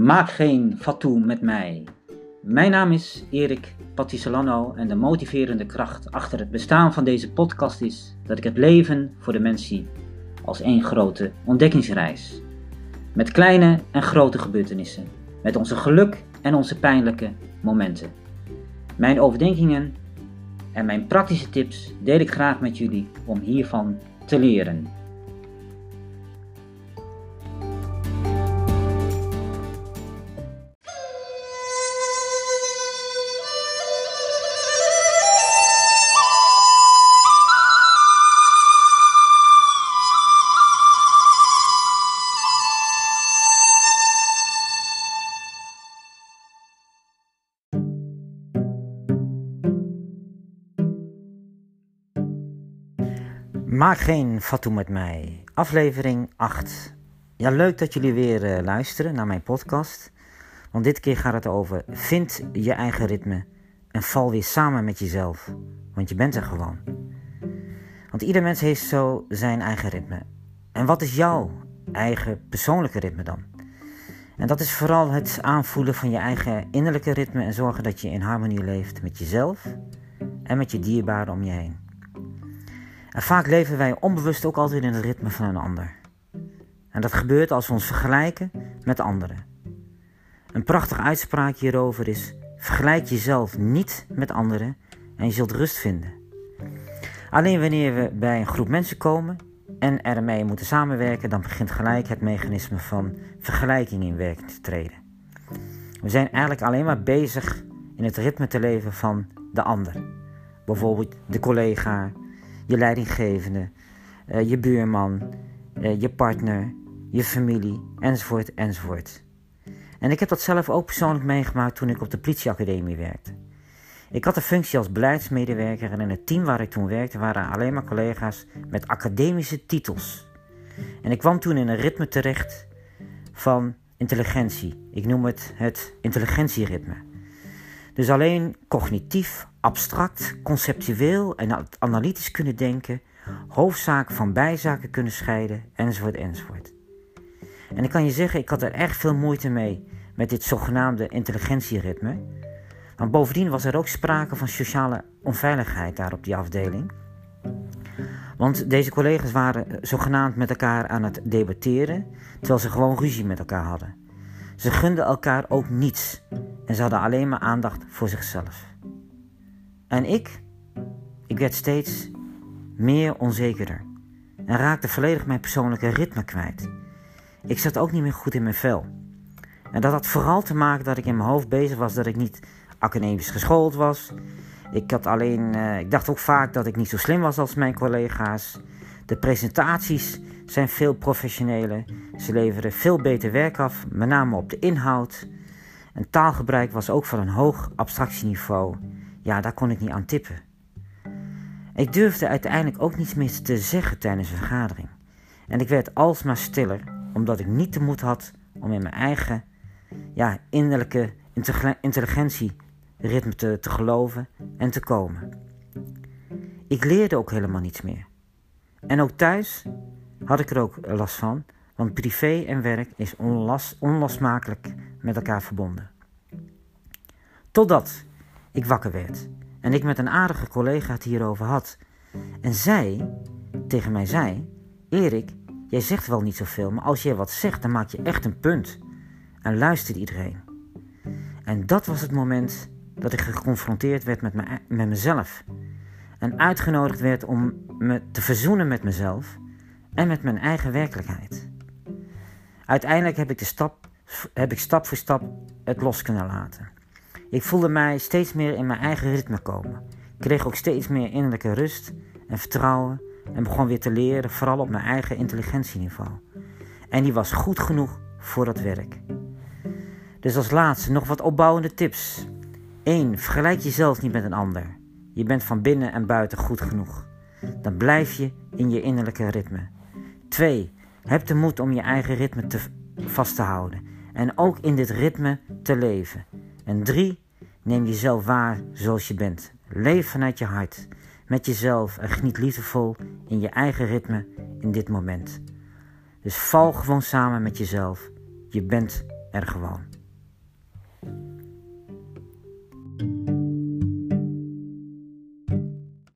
Maak geen fatu met mij. Mijn naam is Erik Patisolano en de motiverende kracht achter het bestaan van deze podcast is dat ik het leven voor de mens zie als één grote ontdekkingsreis. Met kleine en grote gebeurtenissen, met onze geluk en onze pijnlijke momenten. Mijn overdenkingen en mijn praktische tips deel ik graag met jullie om hiervan te leren. Maak geen fatu met mij. Aflevering 8. Ja, leuk dat jullie weer uh, luisteren naar mijn podcast. Want dit keer gaat het over vind je eigen ritme en val weer samen met jezelf. Want je bent er gewoon. Want ieder mens heeft zo zijn eigen ritme. En wat is jouw eigen persoonlijke ritme dan? En dat is vooral het aanvoelen van je eigen innerlijke ritme en zorgen dat je in harmonie leeft met jezelf en met je dierbaren om je heen. En vaak leven wij onbewust ook altijd in het ritme van een ander. En dat gebeurt als we ons vergelijken met anderen. Een prachtige uitspraak hierover is: vergelijk jezelf niet met anderen en je zult rust vinden. Alleen wanneer we bij een groep mensen komen en ermee moeten samenwerken, dan begint gelijk het mechanisme van vergelijking in werking te treden. We zijn eigenlijk alleen maar bezig in het ritme te leven van de ander. Bijvoorbeeld de collega, je leidinggevende, uh, je buurman, uh, je partner, je familie, enzovoort, enzovoort. En ik heb dat zelf ook persoonlijk meegemaakt toen ik op de politieacademie werkte. Ik had de functie als beleidsmedewerker en in het team waar ik toen werkte waren alleen maar collega's met academische titels. En ik kwam toen in een ritme terecht van intelligentie. Ik noem het het intelligentieritme. Dus alleen cognitief, abstract, conceptueel en analytisch kunnen denken, hoofdzaken van bijzaken kunnen scheiden, enzovoort, enzovoort. En ik kan je zeggen, ik had er erg veel moeite mee met dit zogenaamde intelligentieritme. Want bovendien was er ook sprake van sociale onveiligheid daar op die afdeling. Want deze collega's waren zogenaamd met elkaar aan het debatteren, terwijl ze gewoon ruzie met elkaar hadden. Ze gunden elkaar ook niets en ze hadden alleen maar aandacht voor zichzelf. En ik, ik werd steeds meer onzekerder en raakte volledig mijn persoonlijke ritme kwijt. Ik zat ook niet meer goed in mijn vel. En dat had vooral te maken dat ik in mijn hoofd bezig was dat ik niet academisch geschoold was. Ik, had alleen, uh, ik dacht ook vaak dat ik niet zo slim was als mijn collega's. De presentaties zijn veel professioneler. Ze leveren veel beter werk af, met name op de inhoud. En taalgebruik was ook van een hoog abstractieniveau. Ja, daar kon ik niet aan tippen. Ik durfde uiteindelijk ook niets meer te zeggen tijdens een vergadering. En ik werd alsmaar stiller, omdat ik niet de moed had om in mijn eigen ja, innerlijke intelligentieritme te, te geloven en te komen. Ik leerde ook helemaal niets meer. En ook thuis had ik er ook last van, want privé en werk is onlas, onlosmakelijk met elkaar verbonden. Totdat ik wakker werd en ik met een aardige collega het hierover had. En zij tegen mij zei: Erik, jij zegt wel niet zoveel, maar als jij wat zegt, dan maak je echt een punt. En luistert iedereen. En dat was het moment dat ik geconfronteerd werd met, me, met mezelf. En uitgenodigd werd om me te verzoenen met mezelf en met mijn eigen werkelijkheid. Uiteindelijk heb ik, de stap, heb ik stap voor stap het los kunnen laten. Ik voelde mij steeds meer in mijn eigen ritme komen. Kreeg ook steeds meer innerlijke rust en vertrouwen en begon weer te leren, vooral op mijn eigen intelligentieniveau. En die was goed genoeg voor dat werk. Dus als laatste nog wat opbouwende tips. 1. Vergelijk jezelf niet met een ander. Je bent van binnen en buiten goed genoeg. Dan blijf je in je innerlijke ritme. 2. Heb de moed om je eigen ritme te, vast te houden en ook in dit ritme te leven. En 3. Neem jezelf waar zoals je bent. Leef vanuit je hart, met jezelf en geniet liefdevol in je eigen ritme in dit moment. Dus val gewoon samen met jezelf. Je bent er gewoon.